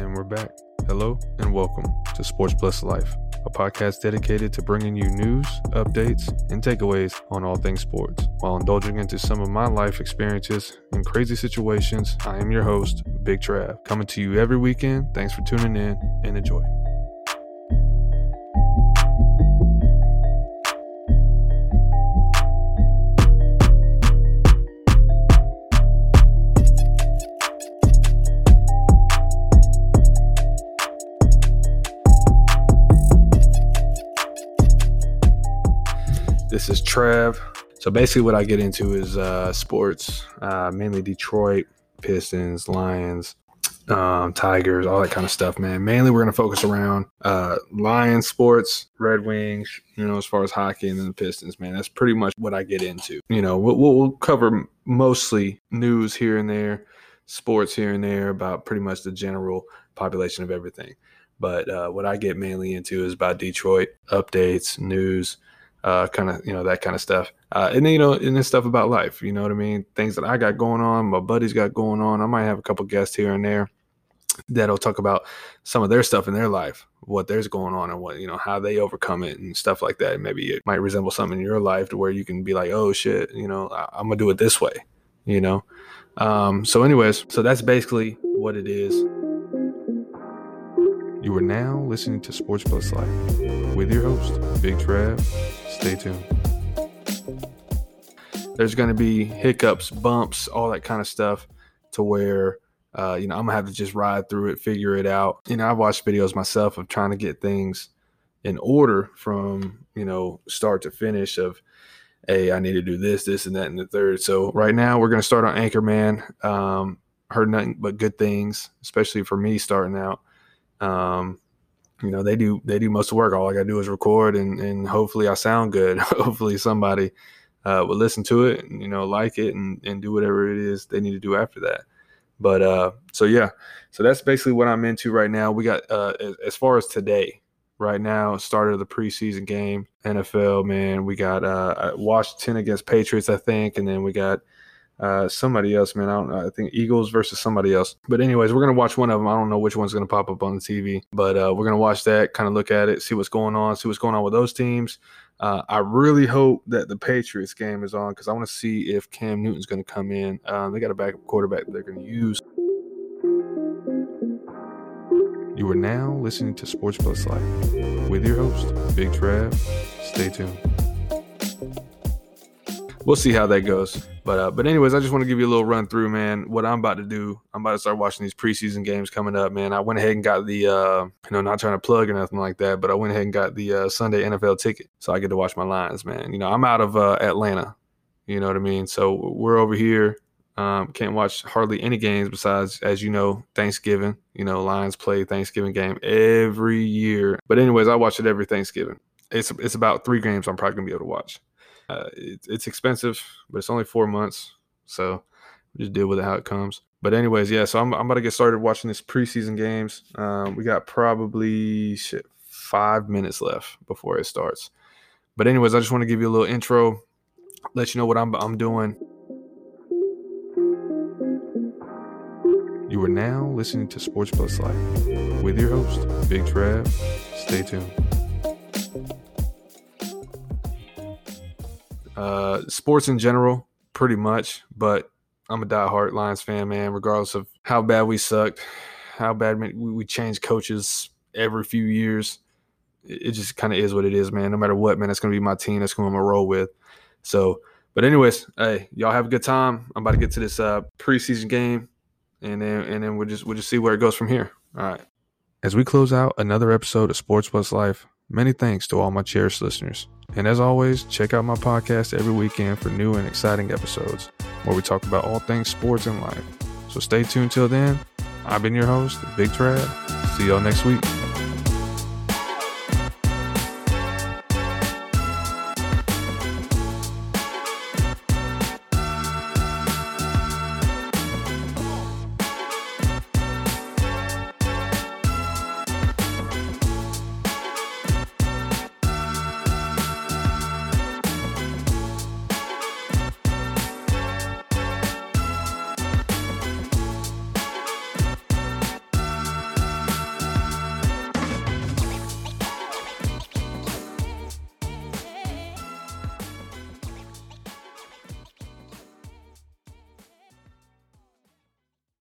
And we're back. Hello and welcome to Sports Plus Life, a podcast dedicated to bringing you news, updates, and takeaways on all things sports. While indulging into some of my life experiences and crazy situations, I am your host, Big Trav, coming to you every weekend. Thanks for tuning in and enjoy. This is Trav. So basically, what I get into is uh, sports, uh, mainly Detroit Pistons, Lions, um, Tigers, all that kind of stuff, man. Mainly, we're going to focus around uh, Lions sports, Red Wings, you know, as far as hockey and then the Pistons, man. That's pretty much what I get into. You know, we'll, we'll cover mostly news here and there, sports here and there about pretty much the general population of everything. But uh, what I get mainly into is about Detroit updates, news, uh, kind of you know that kind of stuff. Uh, and then you know, and then stuff about life. You know what I mean? Things that I got going on, my buddies got going on. I might have a couple guests here and there that'll talk about some of their stuff in their life, what there's going on, and what you know how they overcome it and stuff like that. Maybe it might resemble something in your life to where you can be like, oh shit, you know, I- I'm gonna do it this way. You know. Um, so, anyways, so that's basically what it is. You are now listening to Sports Plus Life with your host, Big Trav. Stay tuned. There's going to be hiccups, bumps, all that kind of stuff to where, uh, you know, I'm going to have to just ride through it, figure it out. You know, I've watched videos myself of trying to get things in order from, you know, start to finish of, hey, I need to do this, this, and that, and the third. So right now we're going to start on Anchorman. Um, heard nothing but good things, especially for me starting out. Um, you know, they do they do most of the work. All I gotta do is record, and and hopefully I sound good. hopefully somebody uh, will listen to it, and you know, like it, and and do whatever it is they need to do after that. But uh, so yeah, so that's basically what I'm into right now. We got uh, as, as far as today, right now, start of the preseason game, NFL. Man, we got uh, Washington against Patriots, I think, and then we got uh, somebody else, man. I don't know. I think Eagles versus somebody else. But anyways, we're gonna watch one of them. I don't know which one's gonna pop up on the TV, but uh, we're gonna watch that, kind of look at it, see what's going on, see what's going on with those teams. Uh, I really hope that the Patriots game is on because I want to see if Cam Newton's gonna come in. Um, they got a backup quarterback they're gonna use. You are now listening to Sports Plus Life with your host, Big Trav. Stay tuned we'll see how that goes. But uh, but anyways, I just want to give you a little run through, man. What I'm about to do, I'm about to start watching these preseason games coming up, man. I went ahead and got the, uh, you know, not trying to plug or nothing like that, but I went ahead and got the uh, Sunday NFL ticket, so I get to watch my Lions, man. You know, I'm out of uh, Atlanta, you know what I mean. So we're over here. Um, can't watch hardly any games besides, as you know, Thanksgiving. You know, Lions play Thanksgiving game every year. But anyways, I watch it every Thanksgiving. It's it's about three games I'm probably gonna be able to watch. Uh, it, it's expensive, but it's only four months, so just deal with it how it comes. But anyways, yeah. So I'm, I'm about to get started watching this preseason games. Um, we got probably shit, five minutes left before it starts. But anyways, I just want to give you a little intro, let you know what I'm I'm doing. You are now listening to Sports Plus Life with your host, Big Trav. Stay tuned. Uh, sports in general, pretty much. But I'm a diehard Lions fan, man. Regardless of how bad we sucked, how bad we, we change coaches every few years, it, it just kind of is what it is, man. No matter what, man, that's gonna be my team. That's who I'm gonna roll with. So, but anyways, hey, y'all have a good time. I'm about to get to this uh, preseason game, and then and then we'll just we'll just see where it goes from here. All right. As we close out another episode of Sports Plus Life, many thanks to all my cherished listeners. And as always, check out my podcast every weekend for new and exciting episodes where we talk about all things sports and life. So stay tuned till then. I've been your host, Big Trav. See y'all next week.